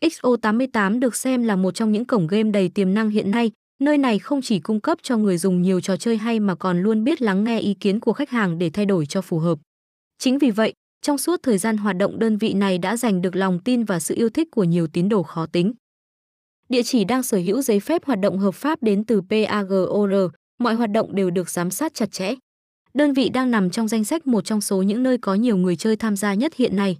XO88 được xem là một trong những cổng game đầy tiềm năng hiện nay, nơi này không chỉ cung cấp cho người dùng nhiều trò chơi hay mà còn luôn biết lắng nghe ý kiến của khách hàng để thay đổi cho phù hợp. Chính vì vậy, trong suốt thời gian hoạt động đơn vị này đã giành được lòng tin và sự yêu thích của nhiều tín đồ khó tính. Địa chỉ đang sở hữu giấy phép hoạt động hợp pháp đến từ PAGOR, mọi hoạt động đều được giám sát chặt chẽ. Đơn vị đang nằm trong danh sách một trong số những nơi có nhiều người chơi tham gia nhất hiện nay.